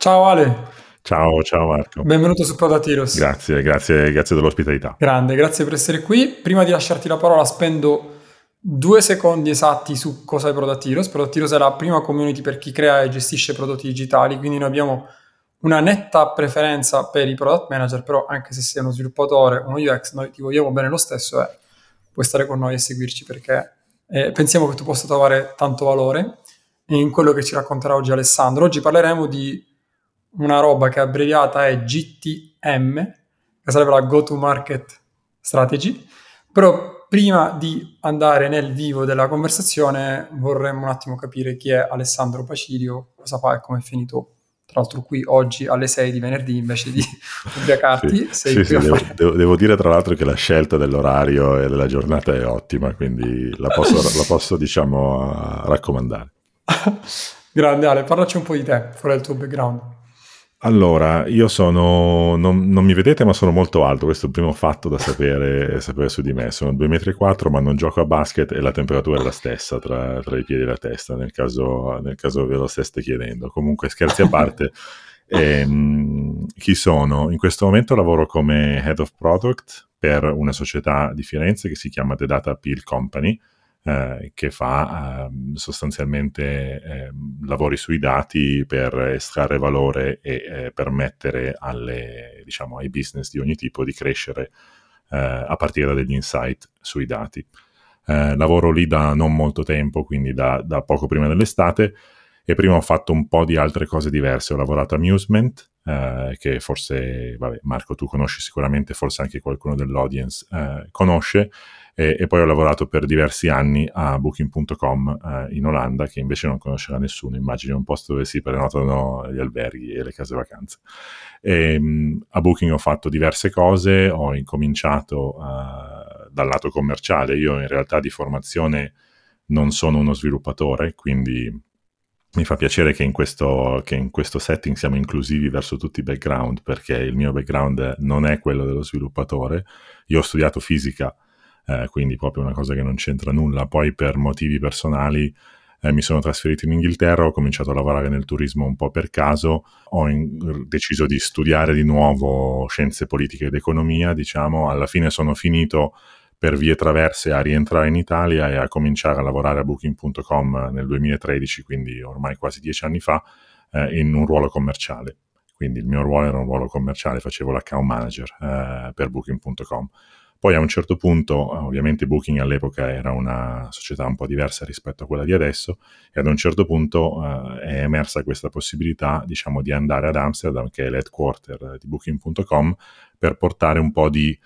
Ciao Ale. Ciao, ciao Marco. Benvenuto su Product Heroes. Grazie, grazie, grazie dell'ospitalità. Grande, grazie per essere qui. Prima di lasciarti la parola spendo due secondi esatti su cosa è. Product Heroes è la prima community per chi crea e gestisce prodotti digitali, quindi noi abbiamo una netta preferenza per i product manager, però anche se sei uno sviluppatore, uno UX, noi ti vogliamo bene lo stesso e puoi stare con noi e seguirci perché eh, pensiamo che tu possa trovare tanto valore in quello che ci racconterà oggi Alessandro. Oggi parleremo di una roba che abbreviata è GTM, che sarebbe la Go to Market Strategy, però prima di andare nel vivo della conversazione vorremmo un attimo capire chi è Alessandro Pacirio, cosa fa e come è finito tra l'altro qui oggi alle 6 di venerdì invece di ubriacarti. sì, sì, sì devo, devo, devo, dire tra l'altro che la scelta dell'orario e della giornata è ottima, quindi la posso, la posso diciamo, raccomandare. Grande Ale, parlaci un po' di te, fuori dal tuo background. Allora, io sono, non, non, mi vedete ma sono molto alto, questo è il primo fatto da sapere, sapere su di me, sono 2,4 m ma non gioco a basket e la temperatura è la stessa tra, tra i piedi e la testa, nel caso, nel caso ve lo steste chiedendo. Comunque scherzi a parte, ehm, chi sono? In questo momento lavoro come Head of Product per una società di Firenze che si chiama The Data Appeal Company, eh, che fa eh, sostanzialmente eh, lavori sui dati per estrarre valore e eh, permettere alle, diciamo, ai business di ogni tipo di crescere eh, a partire da degli insight sui dati. Lavoro lì da non molto tempo, quindi da, da, poco prima dell'estate, e prima ho fatto un po' di altre cose diverse. Ho lavorato a Amusement, che forse, vabbè, Marco, tu conosci sicuramente, forse anche qualcuno dell'audience conosce, e, e, poi ho lavorato per diversi anni a Booking.com eh, in Olanda, che invece non conoscerà nessuno, immagino un posto dove si prenotano gli alberghi e le case vacanze. E, ehm, a Booking ho fatto diverse cose, ho incominciato uh, dal lato commerciale, io in realtà di formazione non sono uno sviluppatore, quindi mi fa piacere che in, questo, che in, questo, setting siamo inclusivi verso tutti i background, perché il mio background non è quello dello sviluppatore. Io ho studiato fisica eh, quindi proprio una cosa che non c'entra nulla. Poi per motivi personali eh, mi sono trasferito in Inghilterra, ho cominciato a lavorare nel turismo un po' per caso, ho in, deciso di studiare di nuovo scienze politiche ed economia, diciamo, alla fine sono finito per vie traverse a rientrare in Italia e a cominciare a lavorare a booking.com nel 2013, quindi ormai quasi dieci anni fa, eh, in un ruolo commerciale. Quindi il mio ruolo era un ruolo commerciale, facevo l'account manager eh, per booking.com. Poi a un certo punto, ovviamente Booking all'epoca era una società un po' diversa rispetto a quella di adesso, e ad un certo punto eh, è emersa questa possibilità, diciamo, di andare ad Amsterdam, che è l'headquarter di Booking.com, per portare un po' di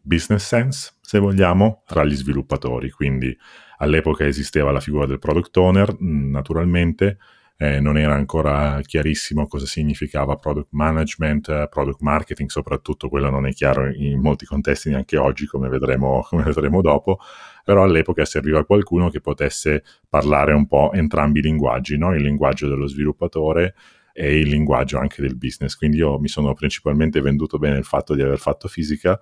business sense, se vogliamo, tra gli sviluppatori. Quindi all'epoca esisteva la figura del product owner, naturalmente, eh, non era ancora chiarissimo cosa significava product management, eh, product marketing, soprattutto quello non è chiaro in molti contesti neanche oggi, come vedremo, come vedremo dopo, però all'epoca serviva qualcuno che potesse parlare un po' entrambi i linguaggi, no? il linguaggio dello sviluppatore e il linguaggio anche del business. Quindi io mi sono principalmente venduto bene il fatto di aver fatto fisica,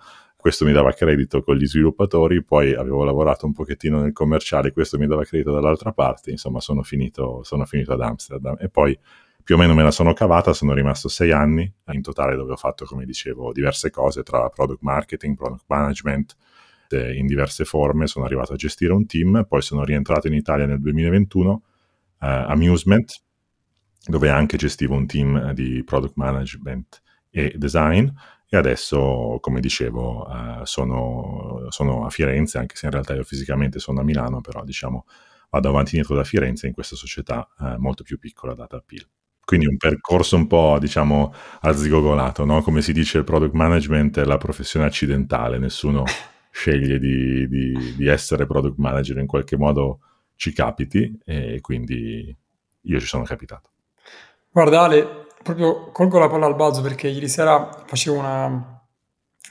questo mi dava credito con gli sviluppatori, poi avevo lavorato un pochettino nel commerciale, questo mi dava credito dall'altra parte, insomma sono finito, sono finito ad Amsterdam. E poi più o meno me la sono cavata, sono rimasto sei anni. In totale dove ho fatto, come dicevo, diverse cose tra product marketing, product management, eh, in diverse forme, sono arrivato a gestire un team, poi sono rientrato in Italia nel 2021, eh, Amusement, dove anche gestivo un team di product management e design e adesso, come dicevo, uh, sono, sono, a Firenze, anche se in realtà io fisicamente sono a Milano, però diciamo vado avanti e indietro da Firenze in questa società uh, molto più piccola data Appeal. Quindi un percorso un po', diciamo, arzigogolato, no? Come si dice, il product management è la professione accidentale, nessuno sceglie di, di, di essere product manager, in qualche modo ci capiti e quindi io ci sono capitato. Guarda Ale, proprio colgo la palla al balzo perché ieri sera facevo una,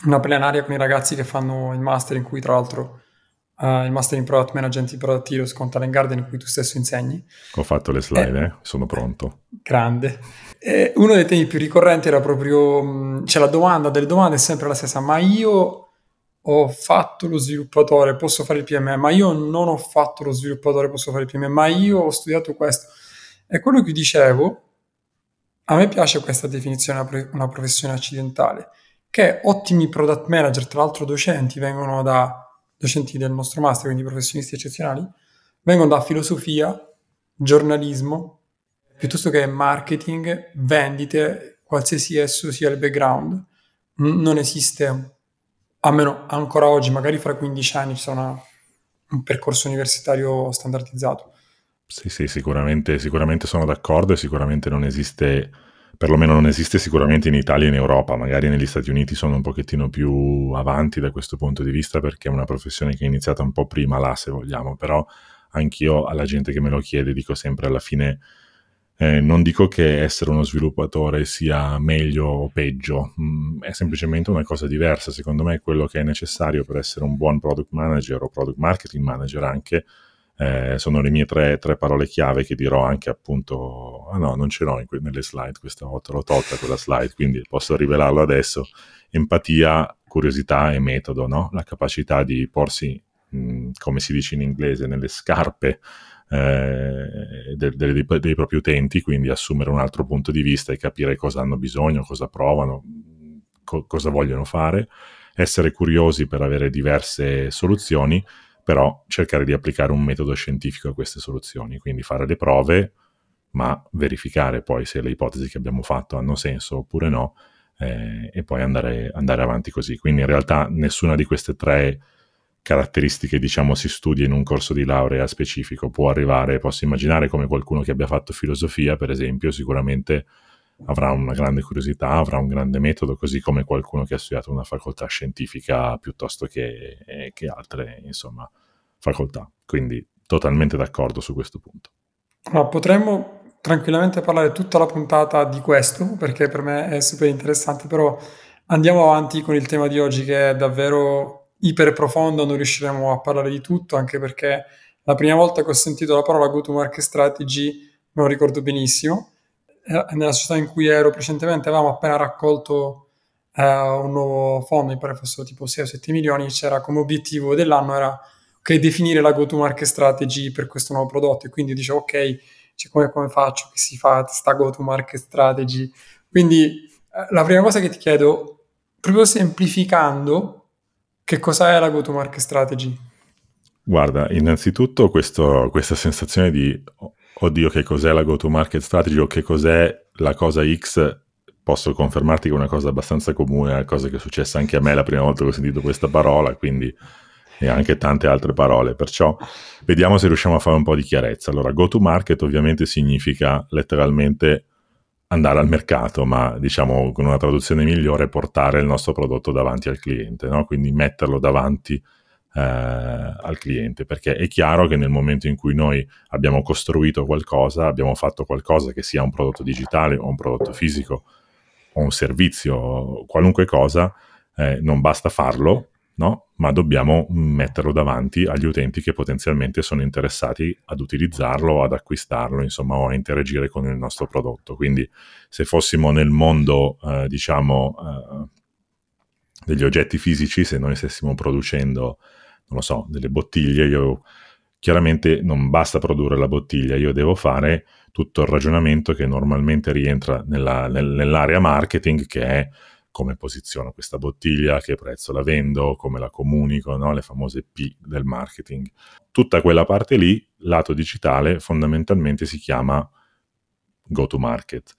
una plenaria con i ragazzi che fanno il master in cui tra l'altro uh, il master in Product Management in Product Heroes con Talent Garden in cui tu stesso insegni. Ho fatto le slide, eh, eh? sono pronto. Grande. E uno dei temi più ricorrenti era proprio, cioè la domanda delle domande è sempre la stessa, ma io ho fatto lo sviluppatore, posso fare il PM, ma io non ho fatto lo sviluppatore, posso fare il PM, ma io ho studiato questo. E quello che dicevo a me piace questa definizione una professione accidentale, che ottimi product manager, tra l'altro docenti, vengono da docenti del nostro master, quindi professionisti eccezionali, vengono da filosofia, giornalismo, piuttosto che marketing, vendite, qualsiasi esso sia il background. Non esiste, almeno ancora oggi, magari fra 15 anni ci sarà un percorso universitario standardizzato. Sì, sì, sicuramente, sicuramente sono d'accordo e sicuramente non esiste perlomeno non esiste sicuramente in Italia e in Europa, magari negli Stati Uniti sono un pochettino più avanti da questo punto di vista perché è una professione che è iniziata un po' prima là se vogliamo, però anch'io alla gente che me lo chiede dico sempre alla fine eh, non dico che essere uno sviluppatore sia meglio o peggio, mm, è semplicemente una cosa diversa, secondo me quello che è necessario per essere un buon product manager o product marketing manager anche eh, sono le mie tre, tre, parole chiave che dirò anche appunto, ah no, non ce l'ho que- nelle slide questa volta, l'ho tolta quella slide, quindi posso rivelarlo adesso. Empatia, curiosità e metodo, no? La capacità di porsi, mh, come si dice in inglese, nelle scarpe eh, de- de- dei, dei propri utenti, quindi assumere un altro punto di vista e capire cosa hanno bisogno, cosa provano, co- cosa vogliono fare, essere curiosi per avere diverse soluzioni però cercare di applicare un metodo scientifico a queste soluzioni, quindi fare le prove, ma verificare poi se le ipotesi che abbiamo fatto hanno senso oppure no, eh, e poi andare, andare, avanti così. Quindi in realtà nessuna di queste tre caratteristiche, diciamo, si studia in un corso di laurea specifico, può arrivare, posso immaginare come qualcuno che abbia fatto filosofia, per esempio, sicuramente avrà una grande curiosità, avrà un grande metodo, così come qualcuno che ha studiato una facoltà scientifica piuttosto che, eh, che altre, insomma, facoltà. Quindi totalmente d'accordo su questo punto. Ma potremmo tranquillamente parlare tutta la puntata di questo, perché per me è super interessante, però andiamo avanti con il tema di oggi che è davvero iper profondo, non riusciremo a parlare di tutto, anche perché la prima volta che ho sentito la parola go-to-market strategy me lo ricordo benissimo nella società in cui ero precedentemente avevamo appena raccolto eh, un nuovo fondo, mi pare fossero tipo 6 o 7 milioni, c'era come obiettivo dell'anno era okay, definire la go-to-market strategy per questo nuovo prodotto e quindi dicevo ok, cioè come, come faccio che si fa questa go-to-market strategy? Quindi eh, la prima cosa che ti chiedo, proprio semplificando, che cosa è la go-to-market strategy? Guarda, innanzitutto questo, questa sensazione di oddio che cos'è la go-to-market strategy o che cos'è la cosa X, posso confermarti che è una cosa abbastanza comune, è una cosa che è successa anche a me la prima volta che ho sentito questa parola, quindi e anche tante altre parole. Perciò vediamo se riusciamo a fare un po' di chiarezza. Allora, go-to-market ovviamente significa letteralmente andare al mercato, ma diciamo con una traduzione migliore portare il nostro prodotto davanti al cliente, no? quindi metterlo davanti eh, al cliente, perché è chiaro che nel momento in cui noi abbiamo costruito qualcosa, abbiamo fatto qualcosa che sia un prodotto digitale o un prodotto fisico o un servizio, qualunque cosa, eh, non basta farlo, no? ma dobbiamo metterlo davanti agli utenti che potenzialmente sono interessati ad utilizzarlo, ad acquistarlo, insomma, o a interagire con il nostro prodotto. Quindi se fossimo nel mondo, eh, diciamo, eh, degli oggetti fisici, se noi stessimo producendo non lo so, delle bottiglie, io chiaramente non basta produrre la bottiglia, io devo fare tutto il ragionamento che normalmente rientra nella, nel, nell'area marketing, che è come posiziono questa bottiglia, che prezzo la vendo, come la comunico, no? le famose P del marketing. Tutta quella parte lì, lato digitale, fondamentalmente si chiama go to market.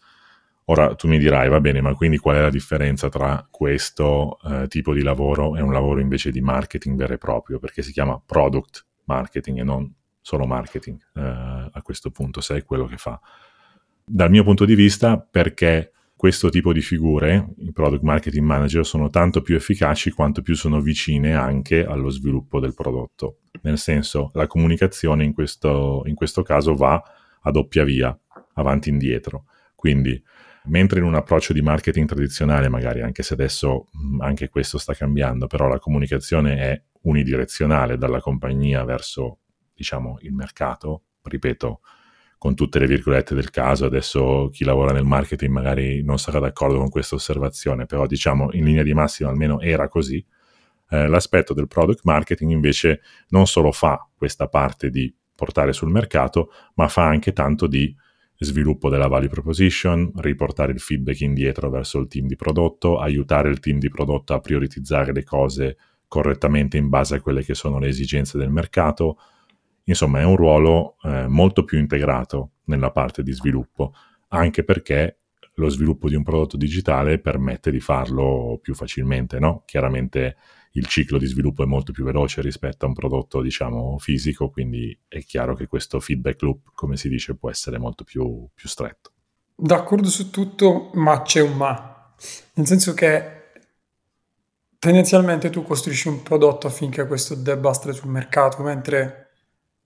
Ora tu mi dirai, va bene, ma quindi qual è la differenza tra questo eh, tipo di lavoro e un lavoro invece di marketing vero e proprio? Perché si chiama product marketing e non solo marketing eh, a questo punto, se è quello che fa. Dal mio punto di vista, perché questo tipo di figure, i product marketing manager, sono tanto più efficaci quanto più sono vicine anche allo sviluppo del prodotto. Nel senso, la comunicazione in questo, in questo caso va a doppia via, avanti e indietro. Quindi mentre in un approccio di marketing tradizionale, magari anche se adesso anche questo sta cambiando, però la comunicazione è unidirezionale dalla compagnia verso, diciamo, il mercato, ripeto, con tutte le virgolette del caso, adesso chi lavora nel marketing magari non sarà d'accordo con questa osservazione, però diciamo in linea di massima almeno era così. Eh, l'aspetto del product marketing invece non solo fa questa parte di portare sul mercato, ma fa anche tanto di sviluppo della value proposition, riportare il feedback indietro verso il team di prodotto, aiutare il team di prodotto a prioritizzare le cose correttamente in base a quelle che sono le esigenze del mercato. Insomma, è un ruolo eh, molto più integrato nella parte di sviluppo, anche perché lo sviluppo di un prodotto digitale permette di farlo più facilmente, no? Chiaramente il ciclo di sviluppo è molto più veloce rispetto a un prodotto, diciamo, fisico, quindi è chiaro che questo feedback loop, come si dice, può essere molto più, più stretto. D'accordo su tutto, ma c'è un ma. Nel senso che tendenzialmente tu costruisci un prodotto affinché questo debba stare sul mercato, mentre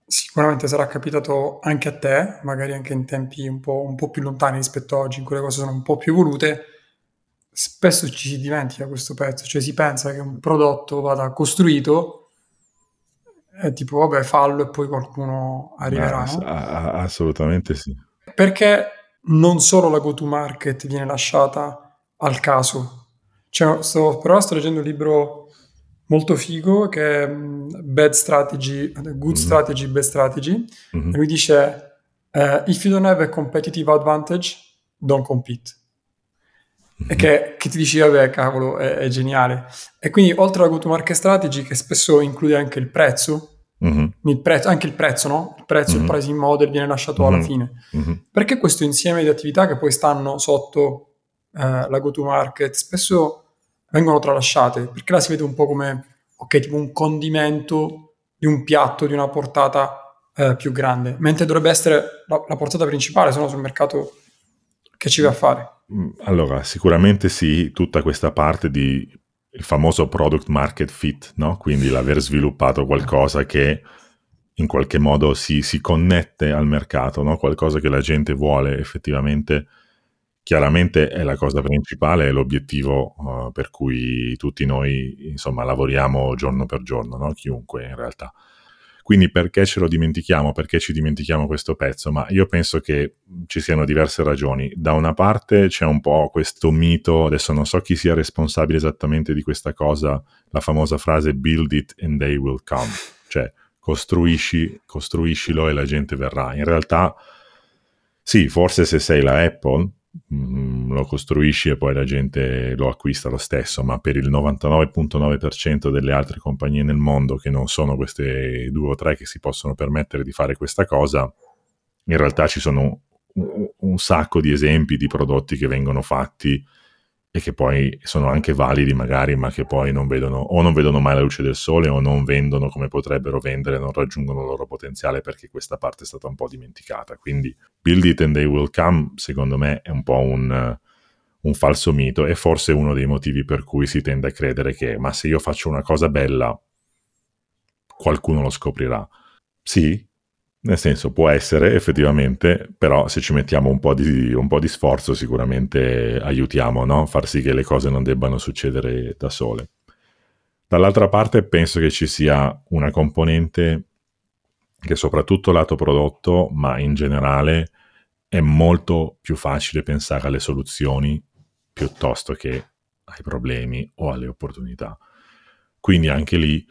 sicuramente sarà capitato anche a te, magari anche in tempi un po', un po più lontani rispetto a oggi, in cui le cose sono un po' più evolute, spesso ci si dimentica questo pezzo, cioè si pensa che un prodotto vada costruito e tipo vabbè fallo e poi qualcuno arriverà. no? assolutamente sì. Perché non solo la go to market viene lasciata al caso. Cioè, sto, però sto leggendo un libro molto figo che è mm, Bad Strategy, Good mm-hmm. Strategy, Bad Strategy. Mm-hmm. E lui dice uh, If you don't have a competitive advantage, don't compete che, che, ti dici, vabbè, cavolo, è, è, geniale. E quindi, oltre alla go-to-market strategy, che spesso include anche il prezzo, mm-hmm. il prezzo anche il prezzo, no? Il prezzo, mm-hmm. il pricing model viene lasciato mm-hmm. alla fine. Mm-hmm. Perché questo insieme di attività che poi stanno sotto eh, la go-to-market spesso vengono tralasciate? Perché la si vede un po' come, ok, tipo un condimento di un piatto di una portata eh, più grande, mentre dovrebbe essere la, la portata principale, se no sul mercato che ci va a fare? Mm, allora, sicuramente sì, tutta questa parte di il famoso product market fit, no? quindi l'aver sviluppato qualcosa che in qualche modo si, si connette al mercato, no? qualcosa che la gente vuole effettivamente, chiaramente è la cosa principale, è l'obiettivo uh, per cui tutti noi insomma lavoriamo giorno per giorno, no? chiunque in realtà. Quindi perché ce lo dimentichiamo? Perché ci dimentichiamo questo pezzo? Ma io penso che ci siano diverse ragioni. Da una parte c'è un po' questo mito, adesso non so chi sia responsabile esattamente di questa cosa, la famosa frase build it and they will come, cioè costruisci, costruiscilo e la gente verrà. In realtà sì, forse se sei la Apple Mm, lo costruisci e poi la gente lo acquista lo stesso, ma per il 99.9% delle altre compagnie nel mondo che non sono queste due o tre che si possono permettere di fare questa cosa, in realtà ci sono un, un sacco di esempi di prodotti che vengono fatti e che poi sono anche validi magari, ma che poi non vedono o non vedono mai la luce del sole o non vendono come potrebbero vendere, non raggiungono il loro potenziale perché questa parte è stata un po' dimenticata. Quindi build it and they will come, secondo me, è un po' un, un falso mito e forse uno dei motivi per cui si tende a credere che ma se io faccio una cosa bella, qualcuno lo scoprirà. Sì, nel senso, può essere effettivamente, però se ci mettiamo un po' di, un po di sforzo sicuramente aiutiamo no? far sì che le cose non debbano succedere da sole. Dall'altra parte penso che ci sia una componente che soprattutto lato prodotto, ma in generale è molto più facile pensare alle soluzioni piuttosto che ai problemi o alle opportunità. Quindi anche lì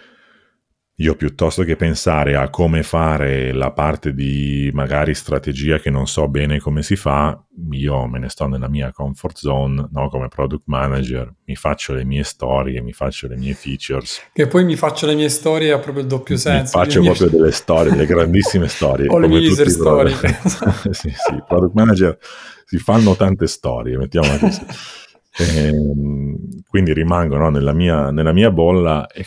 io piuttosto che pensare a come fare la parte di magari strategia che non so bene come si fa, io me ne sto nella mia comfort zone, no? come product manager, mi faccio le mie storie, mi faccio le mie features. Che poi mi faccio le mie storie a proprio il doppio senso. Mi faccio mie... proprio delle storie, delle grandissime storie. o le mie user story. sì, sì, product manager si fanno tante storie, mettiamola così. E, ehm, quindi rimango no, nella, mia, nella, mia, bolla e,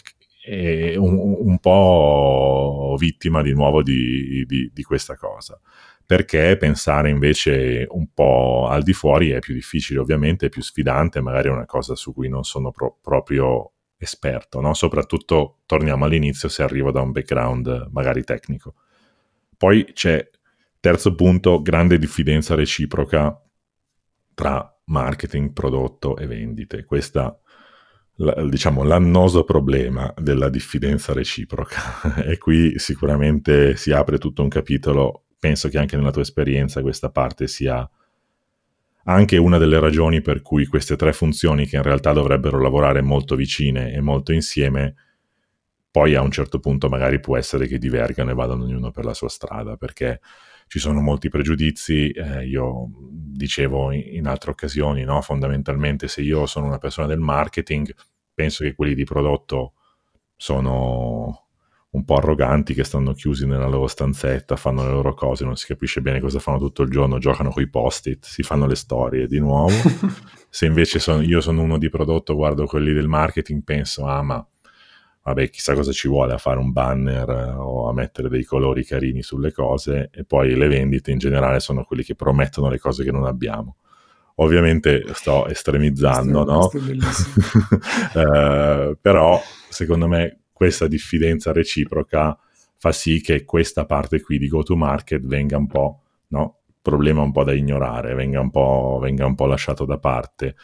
un, un, po' vittima di nuovo di, di, di, questa cosa. Perché pensare invece un po' al di fuori è più difficile, ovviamente, è più sfidante, magari è una cosa su cui non sono pro- proprio esperto, no? soprattutto torniamo all'inizio se arrivo da un background magari tecnico. Poi c'è, terzo punto, grande diffidenza reciproca tra marketing, prodotto e vendite. Questa la, diciamo, l'annoso problema della diffidenza reciproca. e qui sicuramente si apre tutto un capitolo. Penso che anche nella tua esperienza questa parte sia anche una delle ragioni per cui queste tre funzioni, che in realtà dovrebbero lavorare molto vicine e molto insieme, poi a un certo punto magari può essere che divergano e vadano ognuno per la sua strada, perché ci sono molti pregiudizi, eh, io dicevo in, in altre occasioni, no? fondamentalmente se io sono una persona del marketing, penso che quelli di prodotto sono un po' arroganti che stanno chiusi nella loro stanzetta, fanno le loro cose, non si capisce bene cosa fanno tutto il giorno, giocano coi post-it, si fanno le storie di nuovo. Se invece sono, io sono uno di prodotto, guardo quelli del marketing, penso, ah ma vabbè, chissà cosa ci vuole a fare un banner eh, o a mettere dei colori carini sulle cose e poi le vendite in generale sono quelli che promettono le cose che non abbiamo. Ovviamente sto estremizzando, no? Uh, però secondo me questa diffidenza reciproca fa sì che questa parte qui di go to market venga un po', no? Problema un po' da ignorare, venga un po', venga un po lasciato da parte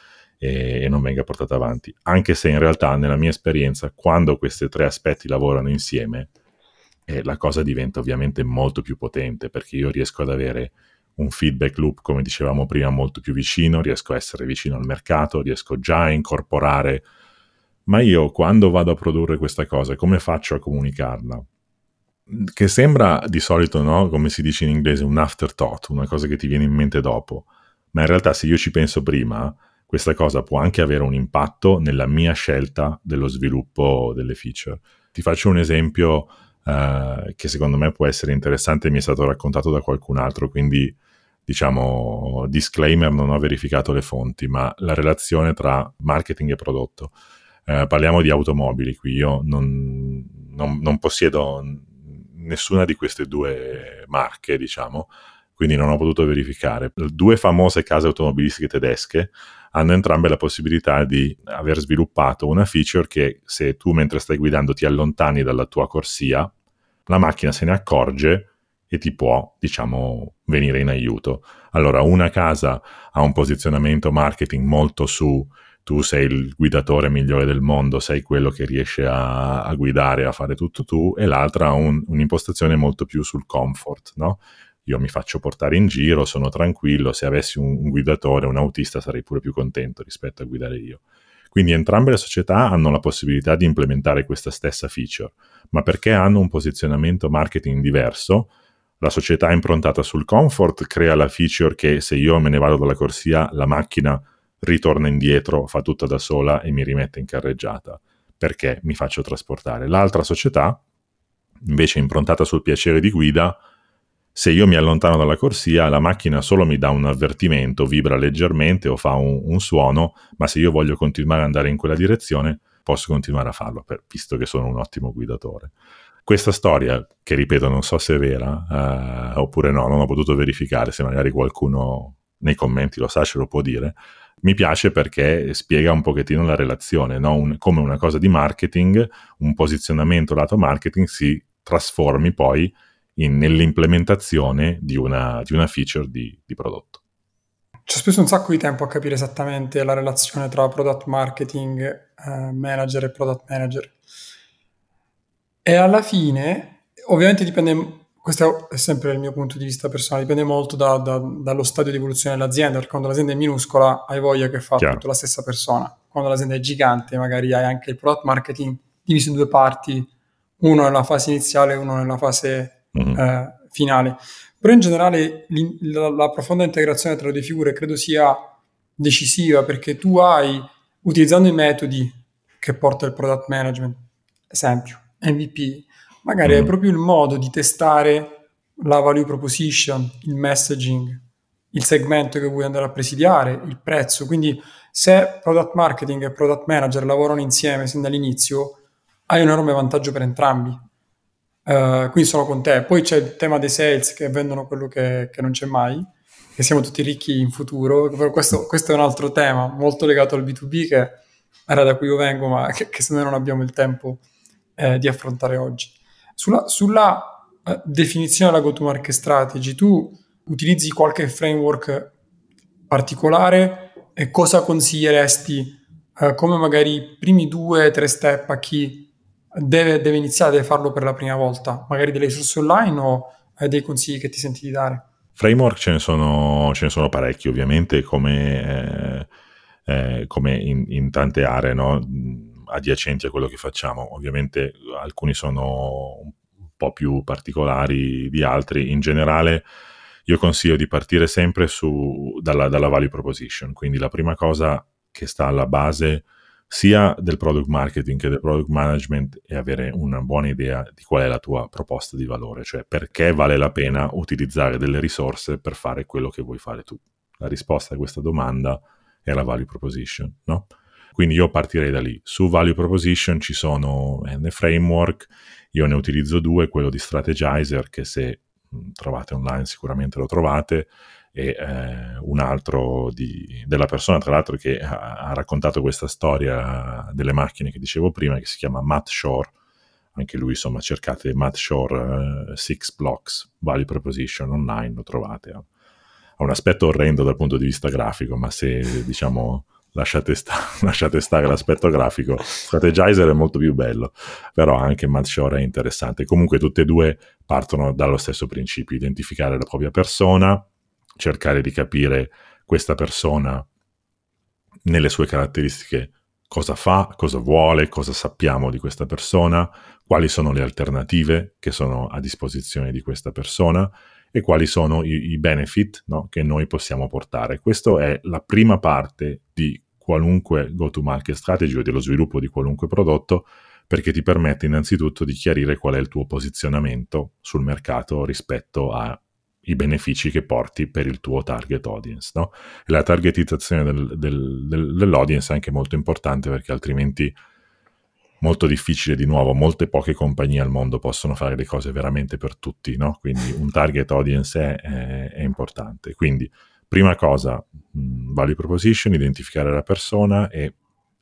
e, non venga portata avanti. Anche se in realtà, nella mia esperienza, quando questi tre aspetti lavorano insieme, eh, la cosa diventa ovviamente molto più potente perché io riesco ad avere un feedback loop, come dicevamo prima, molto più vicino, riesco a essere vicino al mercato, riesco già a incorporare. Ma io quando vado a produrre questa cosa, come faccio a comunicarla? Che sembra di solito, no? come si dice in inglese, un afterthought, una cosa che ti viene in mente dopo. Ma in realtà se io ci penso prima, questa cosa può anche avere un impatto nella mia scelta dello sviluppo delle feature. Ti faccio un esempio uh, che secondo me può essere interessante, mi è stato raccontato da qualcun altro, quindi diciamo disclaimer, non ho verificato le fonti, ma la relazione tra marketing e prodotto. Uh, parliamo di automobili qui, io non, non, non possiedo nessuna di queste due marche, diciamo, quindi non ho potuto verificare. Due famose case automobilistiche tedesche hanno entrambe la possibilità di aver sviluppato una feature che se tu mentre stai guidando ti allontani dalla tua corsia, la macchina se ne accorge e ti può, diciamo, venire in aiuto. Allora, una casa ha un posizionamento marketing molto su tu sei il guidatore migliore del mondo, sei quello che riesce a, a guidare, a fare tutto tu, e l'altra ha un, un'impostazione molto più sul comfort, no? Io mi faccio portare in giro, sono tranquillo, se avessi un, un guidatore, un autista sarei pure più contento rispetto a guidare io. Quindi entrambe le società hanno la possibilità di implementare questa stessa feature, ma perché hanno un posizionamento marketing diverso, la società improntata sul comfort crea la feature che se io me ne vado dalla corsia, la macchina ritorna indietro, fa tutta da sola e mi rimette in carreggiata, perché mi faccio trasportare. L'altra società, invece improntata sul piacere di guida, se io mi allontano dalla corsia, la macchina solo mi dà un avvertimento, vibra leggermente o fa un, un suono, ma se io voglio continuare ad andare in quella direzione, posso continuare a farlo, per, visto che sono un ottimo guidatore. Questa storia, che ripeto, non so se è vera eh, oppure no, non ho potuto verificare, se magari qualcuno nei commenti lo sa, ce lo può dire, mi piace perché spiega un pochettino la relazione, no? un, come una cosa di marketing, un posizionamento lato marketing si trasformi poi in, nell'implementazione di una, di una feature di, di, prodotto. Ci ho speso un sacco di tempo a capire esattamente la relazione tra product marketing eh, manager e product manager. E alla fine, ovviamente dipende, questo è sempre il mio punto di vista personale, dipende molto da, da, dallo stadio di evoluzione dell'azienda, perché quando l'azienda è minuscola hai voglia che fa Chiaro. tutto la stessa persona. Quando l'azienda è gigante magari hai anche il product marketing diviso in due parti, uno nella fase iniziale e uno nella fase mm-hmm. eh, finale. Però in generale la, la, profonda integrazione tra le due figure credo sia decisiva perché tu hai, utilizzando i metodi che porta il product management, esempio, MVP, magari mm-hmm. hai proprio il modo di testare la value proposition, il messaging, il segmento che vuoi andare a presidiare, il prezzo. Quindi se product marketing e product manager lavorano insieme sin dall'inizio, hai un enorme vantaggio per entrambi. Uh, quindi sono con te. Poi c'è il tema dei sales che vendono quello che, che non c'è mai, che siamo tutti ricchi in futuro. Questo, questo, è un altro tema molto legato al B2B che era da cui io vengo, ma che, che se noi non abbiamo il tempo eh, di affrontare oggi. Sulla, sulla uh, definizione della go-to-market strategy, tu utilizzi qualche framework particolare e cosa consiglieresti uh, come magari i primi due o tre step a chi deve, deve, iniziare, deve farlo per la prima volta? Magari delle risorse online o hai dei consigli che ti senti di dare? Framework ce ne sono, ce ne sono parecchi, ovviamente, come, eh, eh, come in, in, tante aree no? adiacenti a quello che facciamo. Ovviamente alcuni sono un po' più particolari di altri. In generale, io consiglio di partire sempre su, dalla, dalla value proposition, quindi la prima cosa che sta alla base sia del product marketing che del product management è avere una buona idea di qual è la tua proposta di valore, cioè perché vale la pena utilizzare delle risorse per fare quello che vuoi fare tu. La risposta a questa domanda è la value proposition, no? Quindi io partirei da lì. Su value proposition ci sono N framework, io ne utilizzo due, quello di Strategizer che se trovate online sicuramente lo trovate e eh, un altro di, della persona, tra l'altro, che ha, ha, raccontato questa storia delle macchine che dicevo prima, che si chiama Matt Shore. Anche lui, insomma, cercate Matt Shore uh, Six Blocks Value Proposition online, lo trovate. Ha un aspetto orrendo dal punto di vista grafico, ma se diciamo lasciate, sta- lasciate stare l'aspetto grafico, Strategizer è molto più bello, però anche Matt Shore è interessante. Comunque tutte e due partono dallo stesso principio, identificare la propria persona, cercare di capire questa persona nelle sue caratteristiche cosa fa, cosa vuole, cosa sappiamo di questa persona, quali sono le alternative che sono a disposizione di questa persona e quali sono i, i benefit no, che noi possiamo portare. Questa è la prima parte di qualunque go-to-market strategy o dello sviluppo di qualunque prodotto perché ti permette innanzitutto di chiarire qual è il tuo posizionamento sul mercato rispetto a i benefici che porti per il tuo target audience. No? E la targetizzazione del, del, del, dell'audience è anche molto importante perché altrimenti molto difficile di nuovo, molte poche compagnie al mondo possono fare le cose veramente per tutti, no? quindi un target audience è, è, è importante. Quindi prima cosa, value proposition, identificare la persona e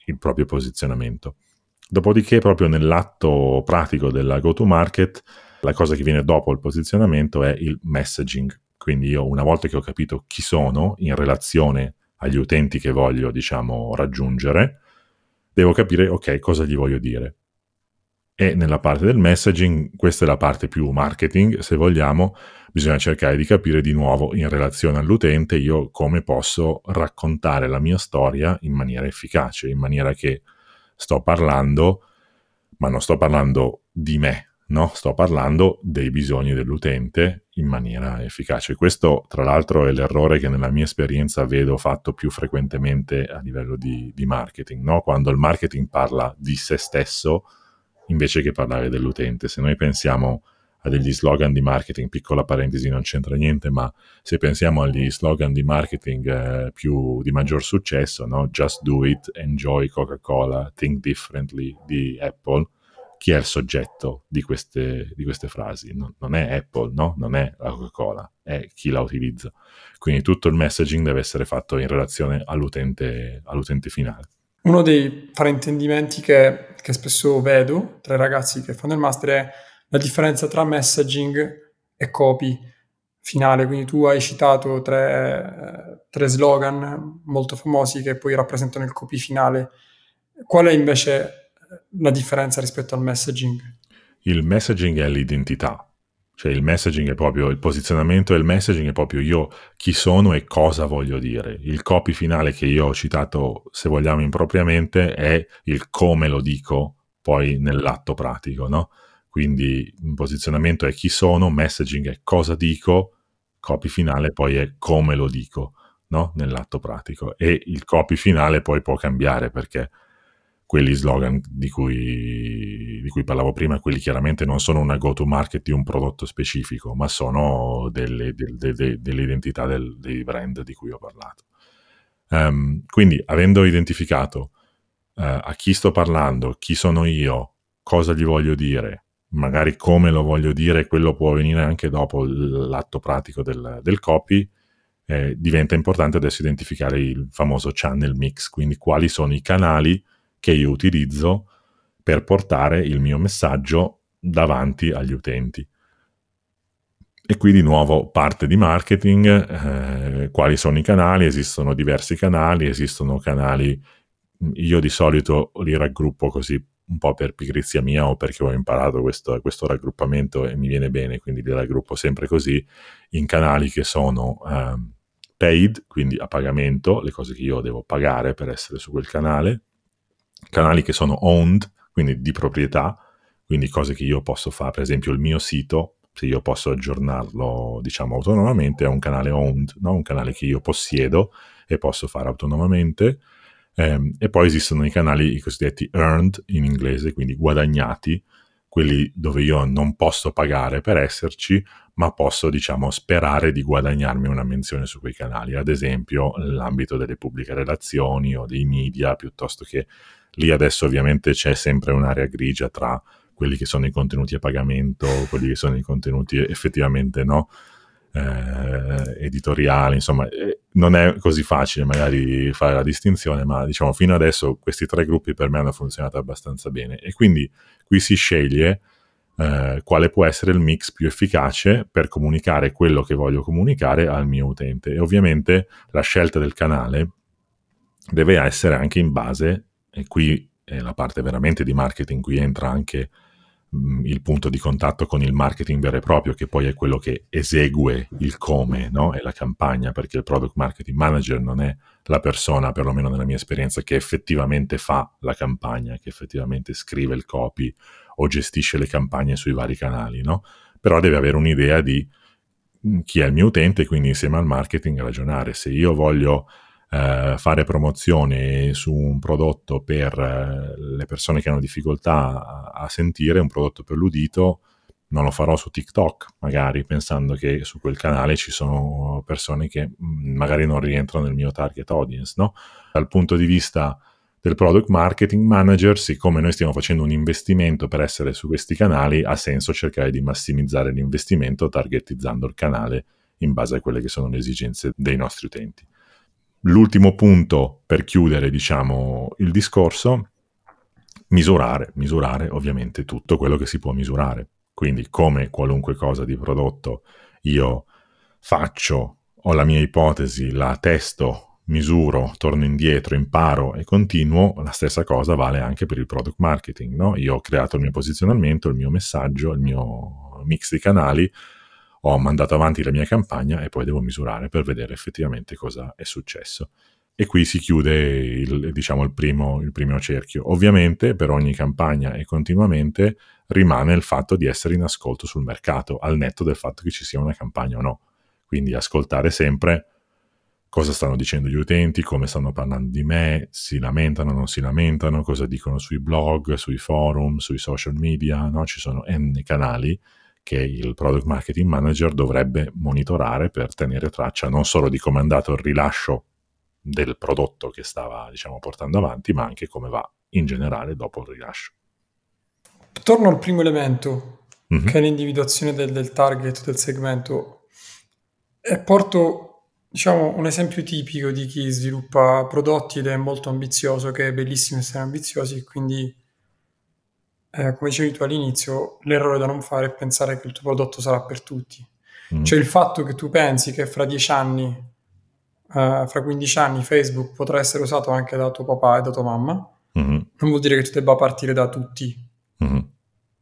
il proprio posizionamento. Dopodiché proprio nell'atto pratico della go-to-market la cosa che viene dopo il posizionamento è il messaging. Quindi io una volta che ho capito chi sono in relazione agli utenti che voglio, diciamo, raggiungere, devo capire, ok, cosa gli voglio dire. E nella parte del messaging, questa è la parte più marketing, se vogliamo, bisogna cercare di capire di nuovo in relazione all'utente io come posso raccontare la mia storia in maniera efficace, in maniera che sto parlando, ma non sto parlando di me, no? sto parlando dei bisogni dell'utente in maniera efficace. Questo, tra l'altro, è l'errore che nella mia esperienza vedo fatto più frequentemente a livello di, di marketing, no? quando il marketing parla di se stesso invece che parlare dell'utente. Se noi pensiamo a degli slogan di marketing, piccola parentesi, non c'entra niente, ma se pensiamo agli slogan di marketing eh, più di maggior successo, no? Just do it, enjoy Coca-Cola, think differently di Apple, chi è il soggetto di queste, di queste frasi. Non, non, è Apple, no? Non è la Coca-Cola, è chi la utilizza. Quindi tutto il messaging deve essere fatto in relazione all'utente, all'utente finale. Uno dei fraintendimenti che, che, spesso vedo tra i ragazzi che fanno il master è la differenza tra messaging e copy finale. Quindi tu hai citato tre, tre slogan molto famosi che poi rappresentano il copy finale. Qual è invece la differenza rispetto al messaging? Il messaging è l'identità, cioè il messaging è proprio il posizionamento e il messaging è proprio io chi sono e cosa voglio dire. Il copy finale che io ho citato, se vogliamo impropriamente, è il come lo dico poi nell'atto pratico, no? Quindi il posizionamento è chi sono, messaging è cosa dico, copy finale poi è come lo dico, no? Nell'atto pratico. E il copy finale poi può cambiare perché quelli slogan di cui, di cui, parlavo prima, quelli chiaramente non sono una go-to-market di un prodotto specifico, ma sono delle, de, de, de, delle identità del, dei brand di cui ho parlato. Um, quindi, avendo identificato uh, a chi sto parlando, chi sono io, cosa gli voglio dire, magari come lo voglio dire, quello può venire anche dopo l'atto pratico del, del copy, eh, diventa importante adesso identificare il famoso channel mix, quindi quali sono i canali che io utilizzo per portare il mio messaggio davanti agli utenti. E qui di nuovo parte di marketing, eh, quali sono i canali? Esistono diversi canali, esistono canali, io di solito li raggruppo così un po' per pigrizia mia o perché ho imparato questo, questo raggruppamento e mi viene bene, quindi li raggruppo sempre così, in canali che sono eh, paid, quindi a pagamento, le cose che io devo pagare per essere su quel canale, canali che sono owned, quindi di proprietà, quindi cose che io posso fare, per esempio il mio sito se io posso aggiornarlo, diciamo, autonomamente, è un canale owned, no? un canale che io possiedo e posso fare autonomamente. Eh, e poi esistono i canali i cosiddetti earned in inglese, quindi guadagnati, quelli dove io non posso pagare per esserci, ma posso, diciamo, sperare di guadagnarmi una menzione su quei canali, ad esempio l'ambito delle pubbliche relazioni o dei media, piuttosto che lì adesso ovviamente c'è sempre un'area grigia tra quelli che sono i contenuti a pagamento, quelli che sono i contenuti effettivamente no, eh, editoriali, insomma, eh, non è così facile magari fare la distinzione, ma diciamo fino adesso questi tre gruppi per me hanno funzionato abbastanza bene. E quindi qui si sceglie eh, quale può essere il mix più efficace per comunicare quello che voglio comunicare al mio utente. E ovviamente la scelta del canale deve essere anche in base, e qui è la parte veramente di marketing, qui entra anche Mm, il punto di contatto con il marketing vero e proprio, che poi è quello che esegue il come, no? è la campagna, perché il product marketing manager non è la persona, perlomeno nella mia esperienza, che effettivamente fa la campagna, che effettivamente scrive il copy o gestisce le campagne sui vari canali, no? però deve avere un'idea di mm, chi è il mio utente, quindi insieme al marketing ragionare. Se io voglio eh, fare promozione su un prodotto per eh, le persone che hanno difficoltà a, a, sentire, un prodotto per l'udito, non lo farò su TikTok, magari pensando che su quel canale ci sono persone che mm, magari non rientrano nel mio target audience, no? Dal punto di vista del product marketing manager, siccome noi stiamo facendo un investimento per essere su questi canali, ha senso cercare di massimizzare l'investimento targetizzando il canale in base a quelle che sono le esigenze dei nostri utenti l'ultimo punto per chiudere, diciamo, il discorso, misurare, misurare ovviamente tutto quello che si può misurare. Quindi come qualunque cosa di prodotto io faccio, ho la mia ipotesi, la testo, misuro, torno indietro, imparo e continuo, la stessa cosa vale anche per il product marketing. No? Io ho creato il mio posizionamento, il mio messaggio, il mio mix di canali, ho mandato avanti la mia campagna e poi devo misurare per vedere effettivamente cosa è successo. E qui si chiude il, diciamo, il, primo, il primo cerchio. Ovviamente per ogni campagna e continuamente rimane il fatto di essere in ascolto sul mercato, al netto del fatto che ci sia una campagna o no. Quindi ascoltare sempre cosa stanno dicendo gli utenti, come stanno parlando di me, si lamentano o non si lamentano, cosa dicono sui blog, sui forum, sui social media, no? ci sono n canali che il product marketing manager dovrebbe monitorare per tenere traccia non solo di come è andato il rilascio del prodotto che stava diciamo, portando avanti, ma anche come va in generale dopo il rilascio. Torno al primo elemento, mm-hmm. che è l'individuazione del, del, target, del segmento, e porto diciamo, un esempio tipico di chi sviluppa prodotti ed è molto ambizioso, che è bellissimo essere ambiziosi, quindi eh, come dicevi tu all'inizio, l'errore da non fare è pensare che il tuo prodotto sarà per tutti. Mm. Cioè il fatto che tu pensi che fra 10 anni, uh, fra 15 anni Facebook potrà essere usato anche da tuo papà e da tua mamma, mm. non vuol dire che tu debba partire da tutti. Mm.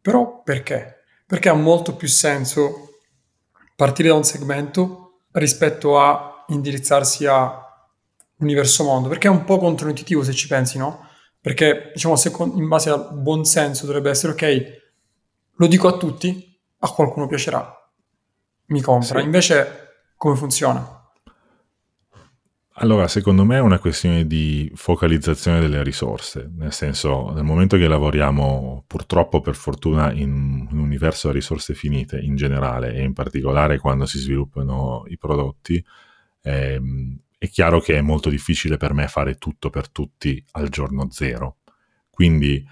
Però perché? Perché ha molto più senso partire da un segmento rispetto a indirizzarsi a universo mondo, perché è un po' controintuitivo se ci pensi, no? Perché, diciamo, in base al buon senso dovrebbe essere, ok, lo dico a tutti, a qualcuno piacerà, mi compra. Sì. Invece, come funziona? Allora, secondo me è una questione di focalizzazione delle risorse, nel senso, nel momento che lavoriamo purtroppo per fortuna in un universo a risorse finite in generale e in particolare quando si sviluppano i prodotti, ehm, è chiaro che è molto difficile per me fare tutto per tutti al giorno zero. Quindi,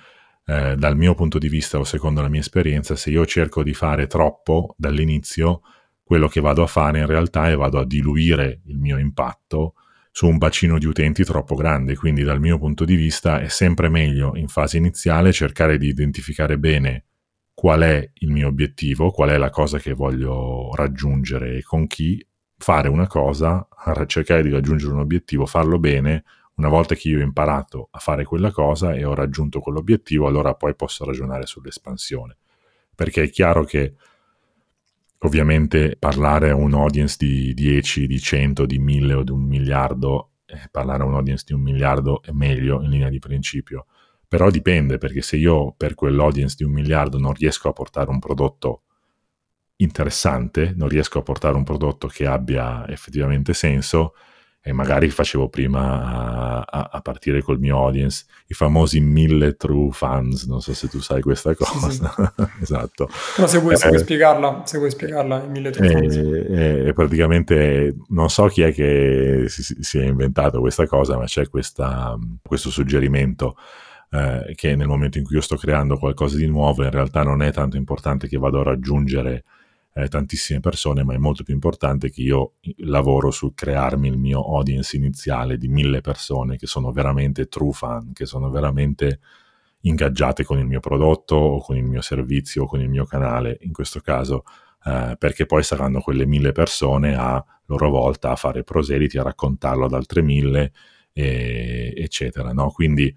eh, dal mio punto di vista o secondo la mia esperienza, se io cerco di fare troppo dall'inizio, quello che vado a fare in realtà è vado a diluire il mio impatto su un bacino di utenti troppo grande. Quindi, dal mio punto di vista, è sempre meglio in fase iniziale cercare di identificare bene qual è il mio obiettivo, qual è la cosa che voglio raggiungere e con chi fare una cosa, cercare di raggiungere un obiettivo, farlo bene, una volta che io ho imparato a fare quella cosa e ho raggiunto quell'obiettivo, allora poi posso ragionare sull'espansione. Perché è chiaro che ovviamente parlare a un audience di 10, di 100, di 1000 o di un miliardo, eh, parlare a un audience di un miliardo è meglio in linea di principio. Però dipende, perché se io per quell'audience di un miliardo non riesco a portare un prodotto interessante, non riesco a portare un prodotto che abbia effettivamente senso e magari facevo prima a, a, partire col mio audience i famosi mille true fans, non so se tu sai questa cosa. Sì, sì. esatto. Però se vuoi, se vuoi, eh, spiegarla, se vuoi spiegarla, i mille true fans. E, praticamente non so chi è che si, si, è inventato questa cosa, ma c'è questa, questo suggerimento eh, che nel momento in cui io sto creando qualcosa di nuovo in realtà non è tanto importante che vado a raggiungere eh, tantissime persone, ma è molto più importante che io lavoro sul crearmi il mio audience iniziale di mille persone che sono veramente true fan, che sono veramente ingaggiate con il mio prodotto o con il mio servizio o con il mio canale, in questo caso, eh, perché poi saranno quelle mille persone a loro volta a fare proseliti, a raccontarlo ad altre mille, e, eccetera. No? Quindi,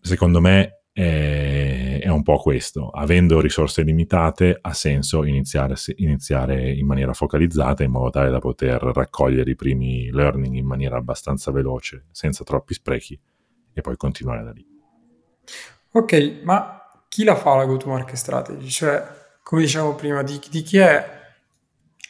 secondo me, è, è un po' questo. Avendo risorse limitate ha senso iniziare, iniziare in maniera focalizzata in modo tale da poter raccogliere i primi learning in maniera abbastanza veloce, senza troppi sprechi, e poi continuare da lì. Ok, ma chi la fa la go-to-market strategy? Cioè, come dicevamo prima, di, di chi è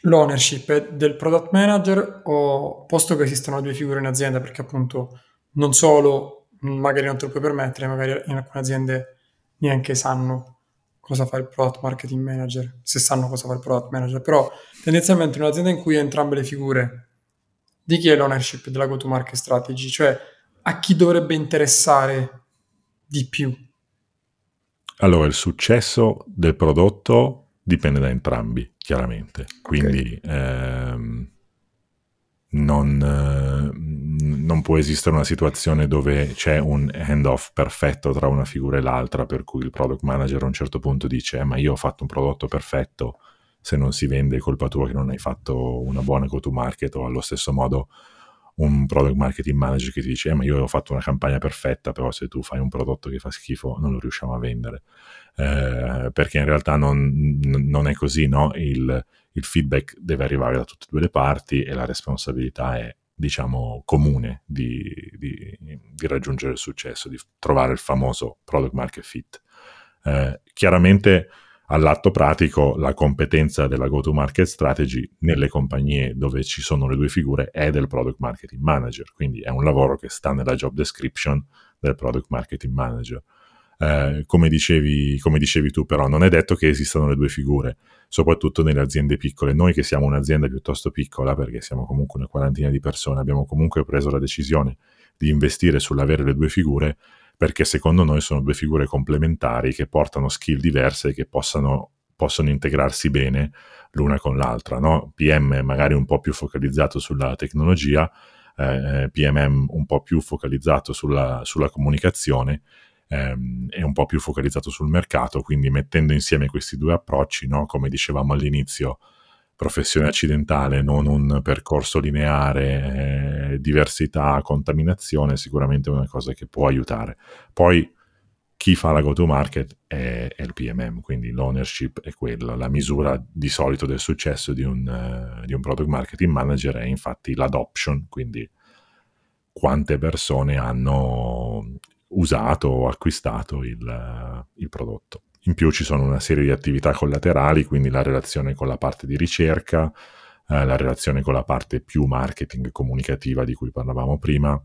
l'ownership del product manager o posto che esistono due figure in azienda perché appunto non solo magari non te lo puoi permettere, magari in alcune aziende neanche sanno cosa fa il product marketing manager, se sanno cosa fa il product manager, però tendenzialmente in un'azienda in cui entrambe le figure di chi è l'ownership della go-to-market strategy, cioè a chi dovrebbe interessare di più? Allora, il successo del prodotto dipende da entrambi, chiaramente. Quindi okay. ehm, non, eh, non, può esistere una situazione dove c'è un handoff perfetto tra una figura e l'altra, per cui il product manager a un certo punto dice: eh, Ma io ho fatto un prodotto perfetto, se non si vende è colpa tua che non hai fatto una buona go-to-market, o allo stesso modo un product marketing manager che ti dice: eh, Ma io ho fatto una campagna perfetta, però se tu fai un prodotto che fa schifo, non lo riusciamo a vendere. Eh, perché in realtà non, non è così, no? Il, il feedback deve arrivare da tutte e due le parti e la responsabilità è diciamo comune di, di, di raggiungere il successo, di trovare il famoso product market fit. Eh, chiaramente all'atto pratico la competenza della go-to-market strategy nelle compagnie dove ci sono le due figure è del product marketing manager, quindi è un lavoro che sta nella job description del product marketing manager. Eh, come, dicevi, come dicevi tu, però, non è detto che esistano le due figure, soprattutto nelle aziende piccole. Noi che siamo un'azienda piuttosto piccola, perché siamo comunque una quarantina di persone, abbiamo comunque preso la decisione di investire sull'avere le due figure perché secondo noi sono due figure complementari che portano skill diverse e che possano, possono integrarsi bene l'una con l'altra. No? PM magari un po' più focalizzato sulla tecnologia, eh, PMM un po' più focalizzato sulla, sulla comunicazione ehm, è un po' più focalizzato sul mercato, quindi mettendo insieme questi due approcci, no? come dicevamo all'inizio, professione accidentale, non un percorso lineare, eh, diversità, contaminazione, sicuramente è una cosa che può aiutare. Poi chi fa la go-to-market è, è, il PMM, quindi l'ownership è quella, la misura di solito del successo di un, uh, di un product marketing manager è infatti l'adoption, quindi quante persone hanno usato o acquistato il, il prodotto. In più ci sono una serie di attività collaterali, quindi la relazione con la parte di ricerca, eh, la relazione con la parte più marketing comunicativa di cui parlavamo prima,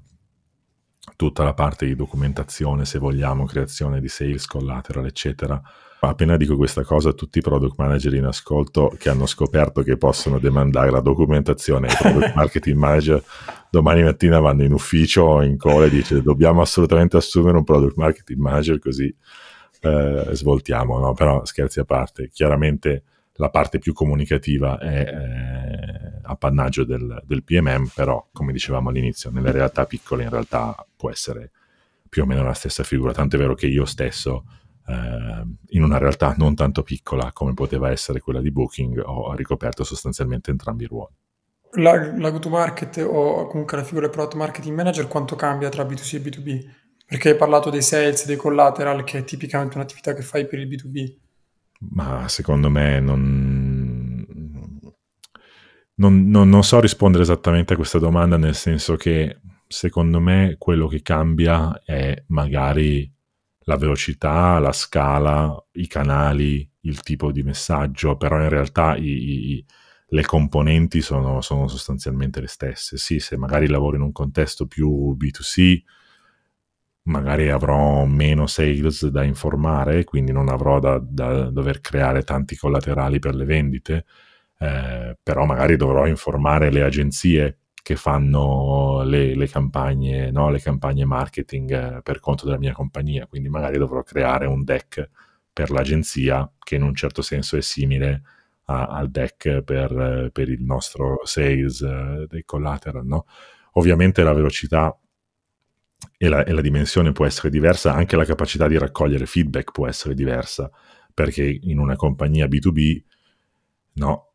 tutta la parte di documentazione, se vogliamo, creazione di sales collateral, eccetera. Appena dico questa cosa, tutti i product manager in ascolto che hanno scoperto che possono demandare la documentazione ai product marketing manager, domani mattina vanno in ufficio o in call e dice dobbiamo assolutamente assumere un product marketing manager così eh, svoltiamo, no? Però scherzi a parte, chiaramente la parte più comunicativa è eh, appannaggio del, del, PMM, però come dicevamo all'inizio, nelle realtà piccole in realtà può essere più o meno la stessa figura, tant'è vero che io stesso eh, in una realtà non tanto piccola come poteva essere quella di Booking ho ricoperto sostanzialmente entrambi i ruoli. La, la go-to-market o comunque la figura del product marketing manager quanto cambia tra B2C e B2B? Perché hai parlato dei sales, dei collateral, che è tipicamente un'attività che fai per il B2B ma secondo me non, non, non, non, so rispondere esattamente a questa domanda, nel senso che secondo me quello che cambia è magari la velocità, la scala, i canali, il tipo di messaggio, però in realtà i, i, le componenti sono, sono, sostanzialmente le stesse. Sì, se magari lavoro in un contesto più B2C, magari avrò meno sales da informare, quindi non avrò da, da dover creare tanti collaterali per le vendite, eh, però magari dovrò informare le agenzie che fanno le, le campagne, no? le campagne marketing eh, per conto della mia compagnia, quindi magari dovrò creare un deck per l'agenzia che in un certo senso è simile a, al deck per, per, il nostro sales eh, dei collateral. No? Ovviamente la velocità e la, e la, dimensione può essere diversa, anche la capacità di raccogliere feedback può essere diversa, perché in una compagnia B2B, no,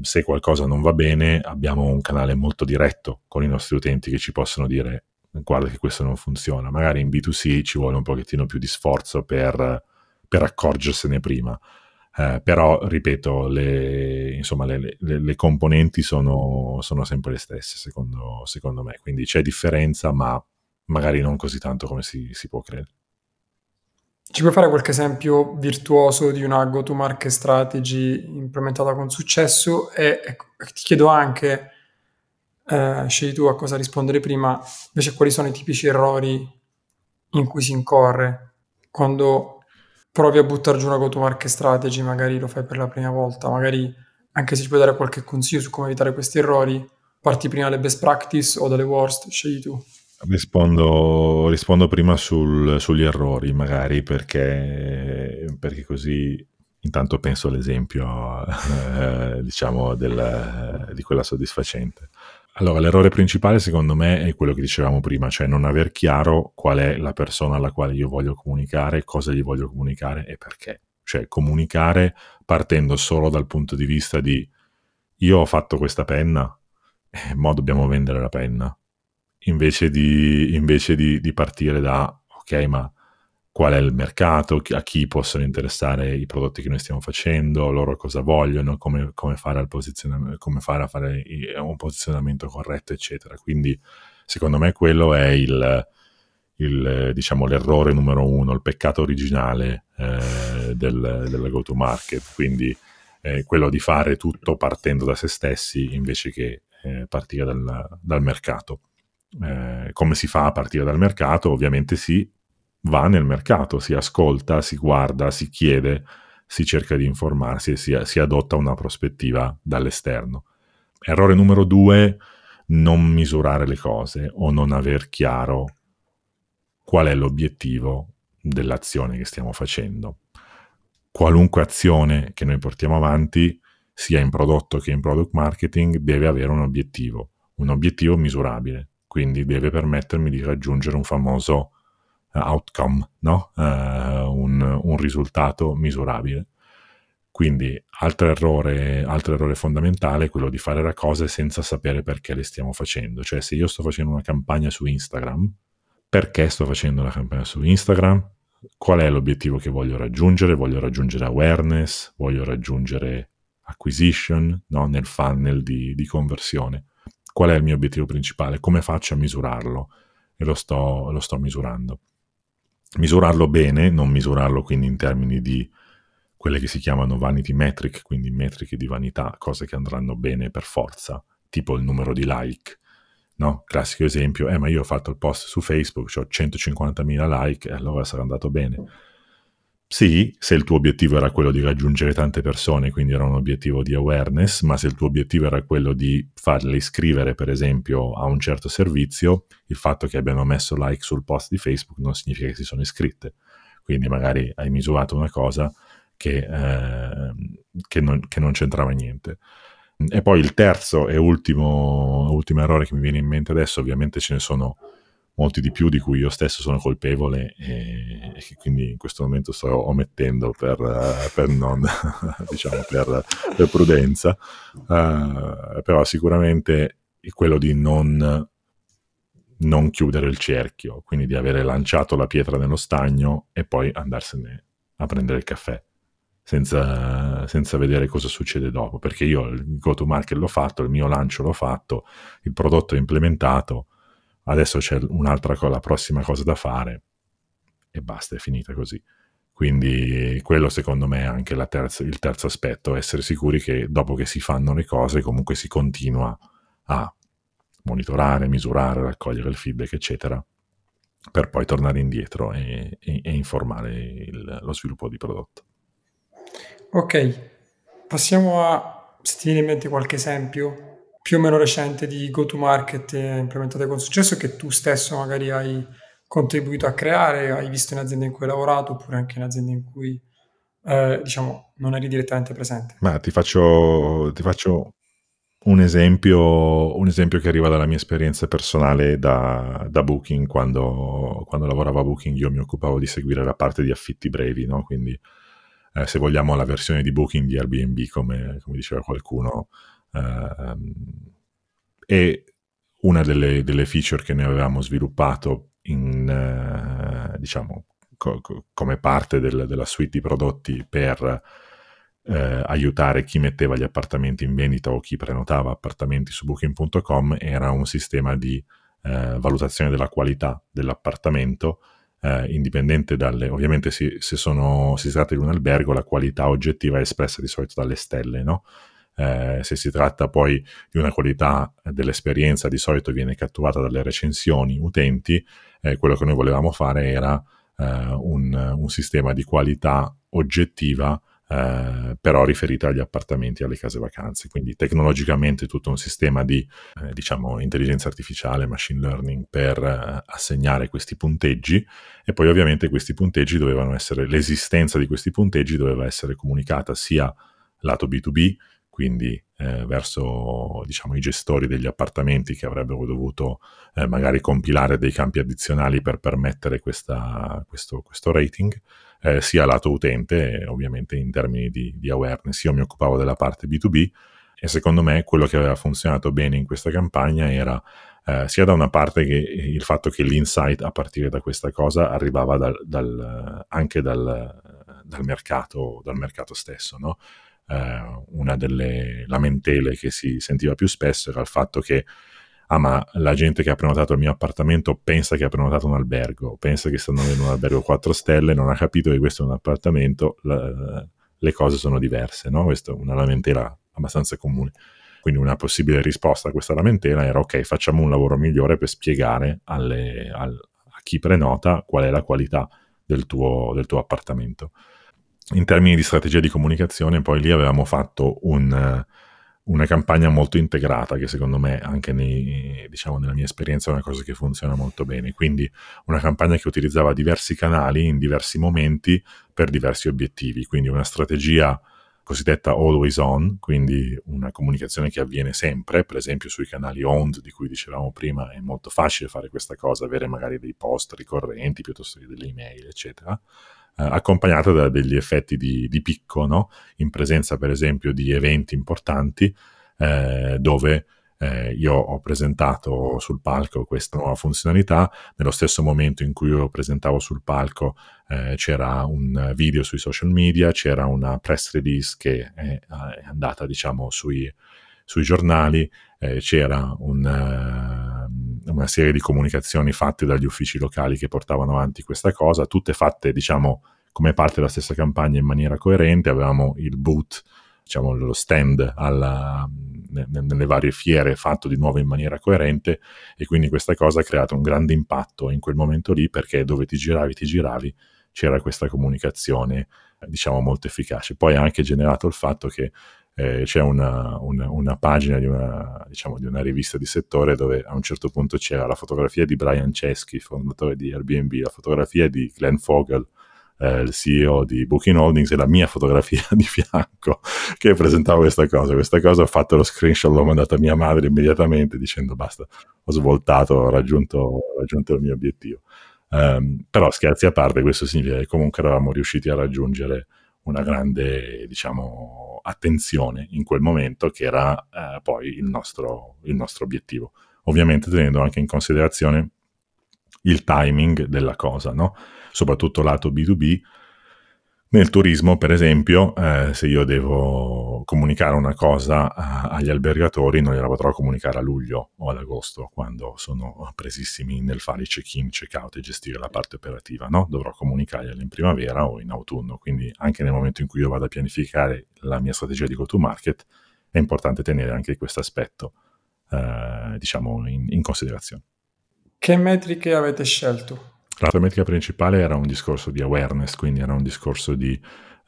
se qualcosa non va bene, abbiamo un canale molto diretto con i nostri utenti che ci possono dire guarda che questo non funziona. Magari in B2C ci vuole un pochettino più di sforzo per, per accorgersene prima. Eh, però, ripeto, le, insomma, le, le, le componenti sono, sono, sempre le stesse, secondo, secondo me. Quindi c'è differenza, ma magari non così tanto come si, si può credere. Ci puoi fare qualche esempio virtuoso di una go-to-market strategy implementata con successo? E, e ti chiedo anche, eh, scegli tu a cosa rispondere prima, invece quali sono i tipici errori in cui si incorre quando provi a buttare giù una go-to-market strategy, magari lo fai per la prima volta, magari anche se ci puoi dare qualche consiglio su come evitare questi errori, parti prima dalle best practice o dalle worst, scegli tu. Rispondo, rispondo prima sul, sugli errori, magari perché, perché, così intanto penso all'esempio, eh, diciamo, del, di quella soddisfacente. Allora, l'errore principale secondo me è quello che dicevamo prima, cioè non aver chiaro qual è la persona alla quale io voglio comunicare, cosa gli voglio comunicare e perché. Cioè comunicare partendo solo dal punto di vista di io ho fatto questa penna, e mo dobbiamo vendere la penna invece di, invece di, di partire da, ok, ma qual è il mercato, a chi possono interessare i prodotti che noi stiamo facendo, loro cosa vogliono, come, come, fare, come fare, a fare un posizionamento corretto, eccetera. Quindi, secondo me, quello è il, il diciamo, l'errore numero uno, il peccato originale eh, del, della go-to-market. Quindi, eh, quello di fare tutto partendo da se stessi invece che eh, partire dal, dal mercato eh, come si fa a partire dal mercato? Ovviamente si va nel mercato, si ascolta, si guarda, si chiede, si cerca di informarsi e si, si adotta una prospettiva dall'esterno. Errore numero due, non misurare le cose o non aver chiaro qual è l'obiettivo dell'azione che stiamo facendo. Qualunque azione che noi portiamo avanti, sia in prodotto che in product marketing, deve avere un obiettivo, un obiettivo misurabile quindi deve permettermi di raggiungere un famoso uh, outcome, no? uh, un, un, risultato misurabile. Quindi altro errore, altro errore fondamentale è quello di fare le cose senza sapere perché le stiamo facendo. Cioè se io sto facendo una campagna su Instagram, perché sto facendo la campagna su Instagram? Qual è l'obiettivo che voglio raggiungere? Voglio raggiungere awareness, voglio raggiungere acquisition no? nel funnel di, di conversione qual è il mio obiettivo principale, come faccio a misurarlo e lo sto, lo sto misurando. Misurarlo bene, non misurarlo quindi in termini di quelle che si chiamano vanity metric, quindi metriche di vanità, cose che andranno bene per forza, tipo il numero di like. No? Classico esempio, eh ma io ho fatto il post su Facebook, ho 150.000 like e allora sarà andato bene sì, se il tuo obiettivo era quello di raggiungere tante persone, quindi era un obiettivo di awareness, ma se il tuo obiettivo era quello di farle iscrivere, per esempio, a un certo servizio, il fatto che abbiano messo like sul post di Facebook non significa che si sono iscritte. Quindi magari hai misurato una cosa che, eh, che, non, che non, c'entrava niente. E poi il terzo e ultimo, ultimo errore che mi viene in mente adesso, ovviamente ce ne sono molti di più di cui io stesso sono colpevole e, che quindi in questo momento sto omettendo per, uh, per non, diciamo, per, per prudenza, uh, però sicuramente è quello di non, non chiudere il cerchio, quindi di avere lanciato la pietra nello stagno e poi andarsene a prendere il caffè. Senza, senza, vedere cosa succede dopo, perché io il go to market l'ho fatto, il mio lancio l'ho fatto, il prodotto è implementato, adesso c'è un'altra cosa, la prossima cosa da fare e basta, è finita così. Quindi quello secondo me è anche terza, il terzo aspetto, essere sicuri che dopo che si fanno le cose comunque si continua a monitorare, misurare, raccogliere il feedback, eccetera, per poi tornare indietro e, e, e informare il, lo sviluppo di prodotto. Ok, passiamo a, se ti viene in mente qualche esempio più o meno recente di go-to-market implementate con successo che tu stesso magari hai contribuito a creare, hai visto in azienda in cui hai lavorato oppure anche in aziende in cui eh, diciamo non eri direttamente presente. Ma ti faccio, ti faccio un, esempio, un esempio che arriva dalla mia esperienza personale da, da Booking, quando, quando, lavoravo a Booking io mi occupavo di seguire la parte di affitti brevi, no? quindi eh, se vogliamo la versione di Booking di Airbnb come, come diceva qualcuno. Eh, e una delle, delle feature che ne avevamo sviluppato in, eh, diciamo, co- come parte del, della suite di prodotti per eh, aiutare chi metteva gli appartamenti in vendita o chi prenotava appartamenti su booking.com era un sistema di eh, valutazione della qualità dell'appartamento eh, indipendente dalle ovviamente si, se, sono, si tratta di un albergo la qualità oggettiva è espressa di solito dalle stelle no? Eh, se si tratta poi di una qualità dell'esperienza, di solito viene catturata dalle recensioni utenti, eh, quello che noi volevamo fare era eh, un, un, sistema di qualità oggettiva eh, però riferita agli appartamenti e alle case vacanze. Quindi tecnologicamente tutto un sistema di eh, diciamo intelligenza artificiale, machine learning per eh, assegnare questi punteggi e poi ovviamente questi punteggi dovevano essere, l'esistenza di questi punteggi doveva essere comunicata sia lato B2B quindi eh, verso diciamo, i gestori degli appartamenti che avrebbero dovuto eh, magari compilare dei campi addizionali per permettere questa, questo, questo, rating, eh, sia lato utente, ovviamente in termini di, di, awareness. Io mi occupavo della parte B2B e secondo me quello che aveva funzionato bene in questa campagna era eh, sia da una parte che il fatto che l'insight a partire da questa cosa arrivava dal, dal, anche dal, dal, mercato, dal mercato stesso, no? Eh, una delle lamentele che si sentiva più spesso era il fatto che ah ma la gente che ha prenotato il mio appartamento pensa che ha prenotato un albergo, pensa che stanno in un albergo 4 stelle, non ha capito che questo è un appartamento, la, le cose sono diverse, no? Questa è una lamentela abbastanza comune. Quindi una possibile risposta a questa lamentela era ok, facciamo un lavoro migliore per spiegare alle, al, a chi prenota qual è la qualità del tuo, del tuo appartamento in termini di strategia di comunicazione, poi lì avevamo fatto un, una campagna molto integrata, che secondo me anche nei, diciamo, nella mia esperienza è una cosa che funziona molto bene. Quindi una campagna che utilizzava diversi canali in diversi momenti per diversi obiettivi. Quindi una strategia cosiddetta always on, quindi una comunicazione che avviene sempre, per esempio sui canali owned di cui dicevamo prima, è molto facile fare questa cosa, avere magari dei post ricorrenti piuttosto che delle email, eccetera eh, accompagnata da degli effetti di, di picco, no? in presenza per esempio di eventi importanti eh, dove eh, io ho presentato sul palco questa nuova funzionalità, nello stesso momento in cui io presentavo sul palco eh, c'era un video sui social media, c'era una press release che è, è andata diciamo sui, sui giornali, eh, c'era un, uh, una serie di comunicazioni fatte dagli uffici locali che portavano avanti questa cosa, tutte fatte diciamo come parte della stessa campagna in maniera coerente, avevamo il boot, diciamo lo stand alla, nelle varie fiere fatto di nuovo in maniera coerente e quindi questa cosa ha creato un grande impatto in quel momento lì perché dove ti giravi ti giravi c'era questa comunicazione diciamo molto efficace. Poi ha anche generato il fatto che eh, c'è una, una, una, pagina di una, diciamo, di una, rivista di settore dove a un certo punto c'era la fotografia di Brian Chesky, fondatore di Airbnb, la fotografia di Glenn Fogel, eh, il CEO di Booking Holdings e la mia fotografia di fianco che presentava questa cosa. Questa cosa ho fatto lo screenshot, l'ho mandato a mia madre immediatamente dicendo basta, ho svoltato, ho raggiunto, ho raggiunto il mio obiettivo. Um, però scherzi a parte, questo significa che comunque eravamo riusciti a raggiungere una grande, diciamo, attenzione in quel momento che era eh, poi il nostro, il nostro obiettivo. Ovviamente tenendo anche in considerazione il timing della cosa, no? soprattutto lato B2B. Nel turismo, per esempio, eh, se io devo comunicare una cosa a, agli albergatori, non gliela potrò comunicare a luglio o ad agosto, quando sono presissimi nel fare i check-in, check-out e gestire la parte operativa, no? Dovrò comunicargliela in primavera o in autunno, quindi anche nel momento in cui io vado a pianificare la mia strategia di go-to-market, è importante tenere anche questo aspetto, eh, diciamo, in, in considerazione. Che metriche avete scelto? La metrica principale era un discorso di awareness, quindi era un discorso di,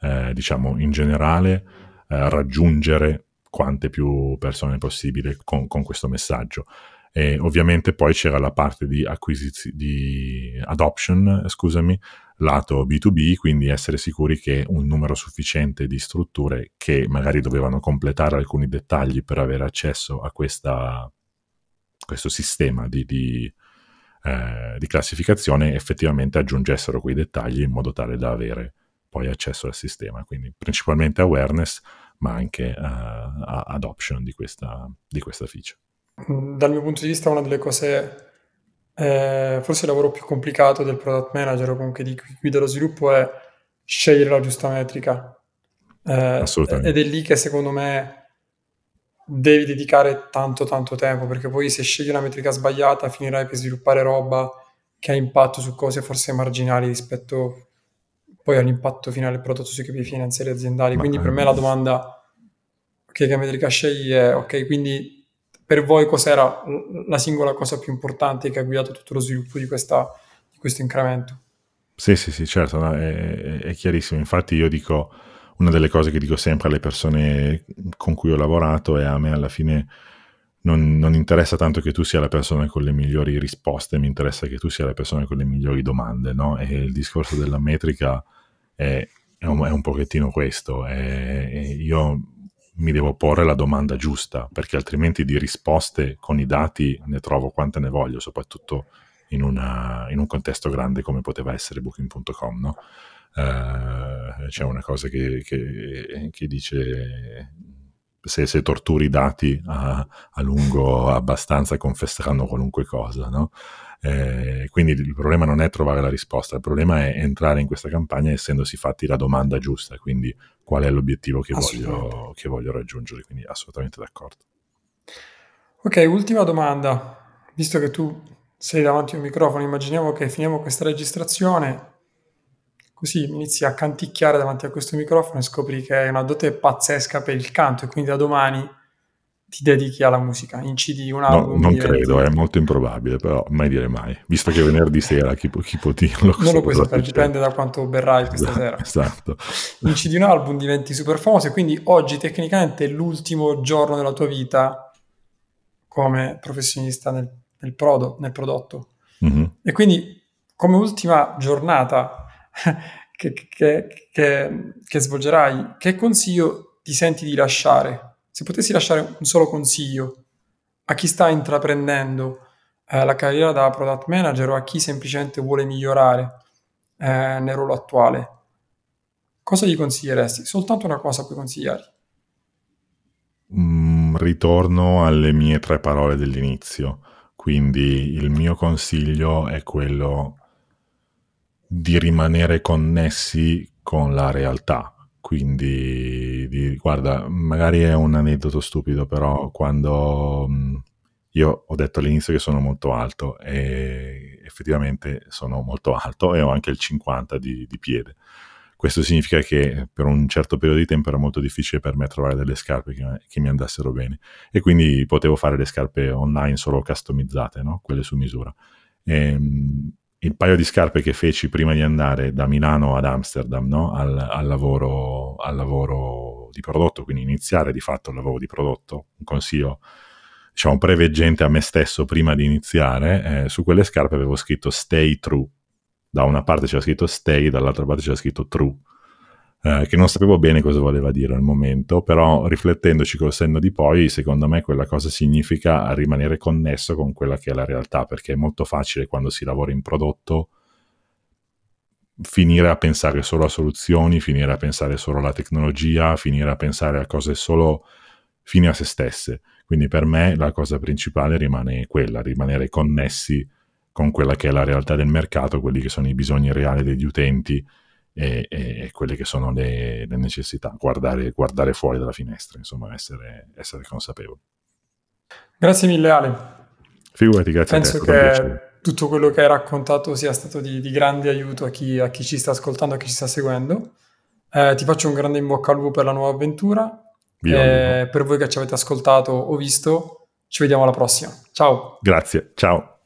eh, diciamo, in generale eh, raggiungere quante più persone possibile con, con questo messaggio. E ovviamente poi c'era la parte di, acquisiz- di adoption, scusami, lato B2B, quindi essere sicuri che un numero sufficiente di strutture che magari dovevano completare alcuni dettagli per avere accesso a questa, questo sistema di, di, eh, di classificazione effettivamente aggiungessero quei dettagli in modo tale da avere poi accesso al sistema. Quindi principalmente awareness, ma anche uh, adoption di questa, di questa feature. Dal mio punto di vista una delle cose, eh, forse il lavoro più complicato del product manager o comunque di chi guida lo sviluppo è scegliere la giusta metrica. Eh, Assolutamente. Ed è lì che secondo me devi dedicare tanto tanto tempo perché poi se scegli una metrica sbagliata finirai per sviluppare roba che ha impatto su cose forse marginali rispetto poi all'impatto finale del prodotto sui KPI finanziari aziendali. Ma quindi per me la domanda okay, che metrica scegli è ok, quindi per voi cos'era la singola cosa più importante che ha guidato tutto lo sviluppo di, questa, di questo incremento? Sì, sì, sì, certo, no, è, è chiarissimo. Infatti io dico una delle cose che dico sempre alle persone con cui ho lavorato è a me alla fine non, non, interessa tanto che tu sia la persona con le migliori risposte, mi interessa che tu sia la persona con le migliori domande, no? E il discorso della metrica è, è, un, è un, pochettino questo. È, io mi devo porre la domanda giusta, perché altrimenti di risposte con i dati ne trovo quante ne voglio, soprattutto in, una, in un contesto grande come poteva essere Booking.com, no? Uh, c'è una cosa che, che, che dice se, se, torturi i dati a, a, lungo abbastanza confesseranno qualunque cosa, no? eh, quindi il problema non è trovare la risposta, il problema è entrare in questa campagna essendosi fatti la domanda giusta, quindi qual è l'obiettivo che, voglio, che voglio raggiungere, quindi assolutamente d'accordo. Ok, ultima domanda, visto che tu sei davanti a un microfono, immaginiamo che finiamo questa registrazione così inizi a canticchiare davanti a questo microfono e scopri che hai una dote pazzesca per il canto e quindi da domani ti dedichi alla musica, incidi un album. No, non credo, è molto improbabile, però mai dire mai, visto che venerdì sera chi, può, chi può dirlo. Non lo puoi sapere, dipende da quanto berrai questa esatto, sera. Esatto. Incidi un album, diventi super famoso e quindi oggi tecnicamente è l'ultimo giorno della tua vita come professionista nel, nel, prodo, nel prodotto. Mm-hmm. E quindi come ultima giornata che, che, che, che, svolgerai, che consiglio ti senti di lasciare? Se potessi lasciare un solo consiglio a chi sta intraprendendo eh, la carriera da product manager o a chi semplicemente vuole migliorare eh, nel ruolo attuale, cosa gli consiglieresti? Soltanto una cosa puoi consigliargli. Mm, ritorno alle mie tre parole dell'inizio. Quindi il mio consiglio è quello di rimanere connessi con la realtà. Quindi, di, guarda, magari è un aneddoto stupido, però quando mm, io ho detto all'inizio che sono molto alto e effettivamente sono molto alto e ho anche il 50 di, di piede. Questo significa che per un certo periodo di tempo era molto difficile per me trovare delle scarpe che, che mi andassero bene e quindi potevo fare le scarpe online solo customizzate, no? quelle su misura. E, ehm, il paio di scarpe che feci prima di andare da Milano ad Amsterdam no? al, al, lavoro, al, lavoro, di prodotto, quindi iniziare di fatto il lavoro di prodotto, un consiglio diciamo preveggente a me stesso prima di iniziare, eh, su quelle scarpe avevo scritto stay true, da una parte c'era scritto stay, dall'altra parte c'era scritto true, eh, che non sapevo bene cosa voleva dire al momento, però riflettendoci col senno di poi, secondo me quella cosa significa rimanere connesso con quella che è la realtà, perché è molto facile quando si lavora in prodotto finire a pensare solo a soluzioni, finire a pensare solo alla tecnologia, finire a pensare a cose solo fine a se stesse. Quindi per me la cosa principale rimane quella, rimanere connessi con quella che è la realtà del mercato, quelli che sono i bisogni reali degli utenti e, e quelle che sono le, le necessità, guardare, guardare, fuori dalla finestra, insomma, essere, essere consapevoli. Grazie mille Ale. Figurati, grazie Penso a te. Penso che tutto quello che hai raccontato sia stato di, di grande aiuto a chi, a chi, ci sta ascoltando, a chi ci sta seguendo. Eh, ti faccio un grande in bocca al lupo per la nuova avventura. Eh, per voi che ci avete ascoltato o visto, ci vediamo alla prossima. Ciao. Grazie, ciao.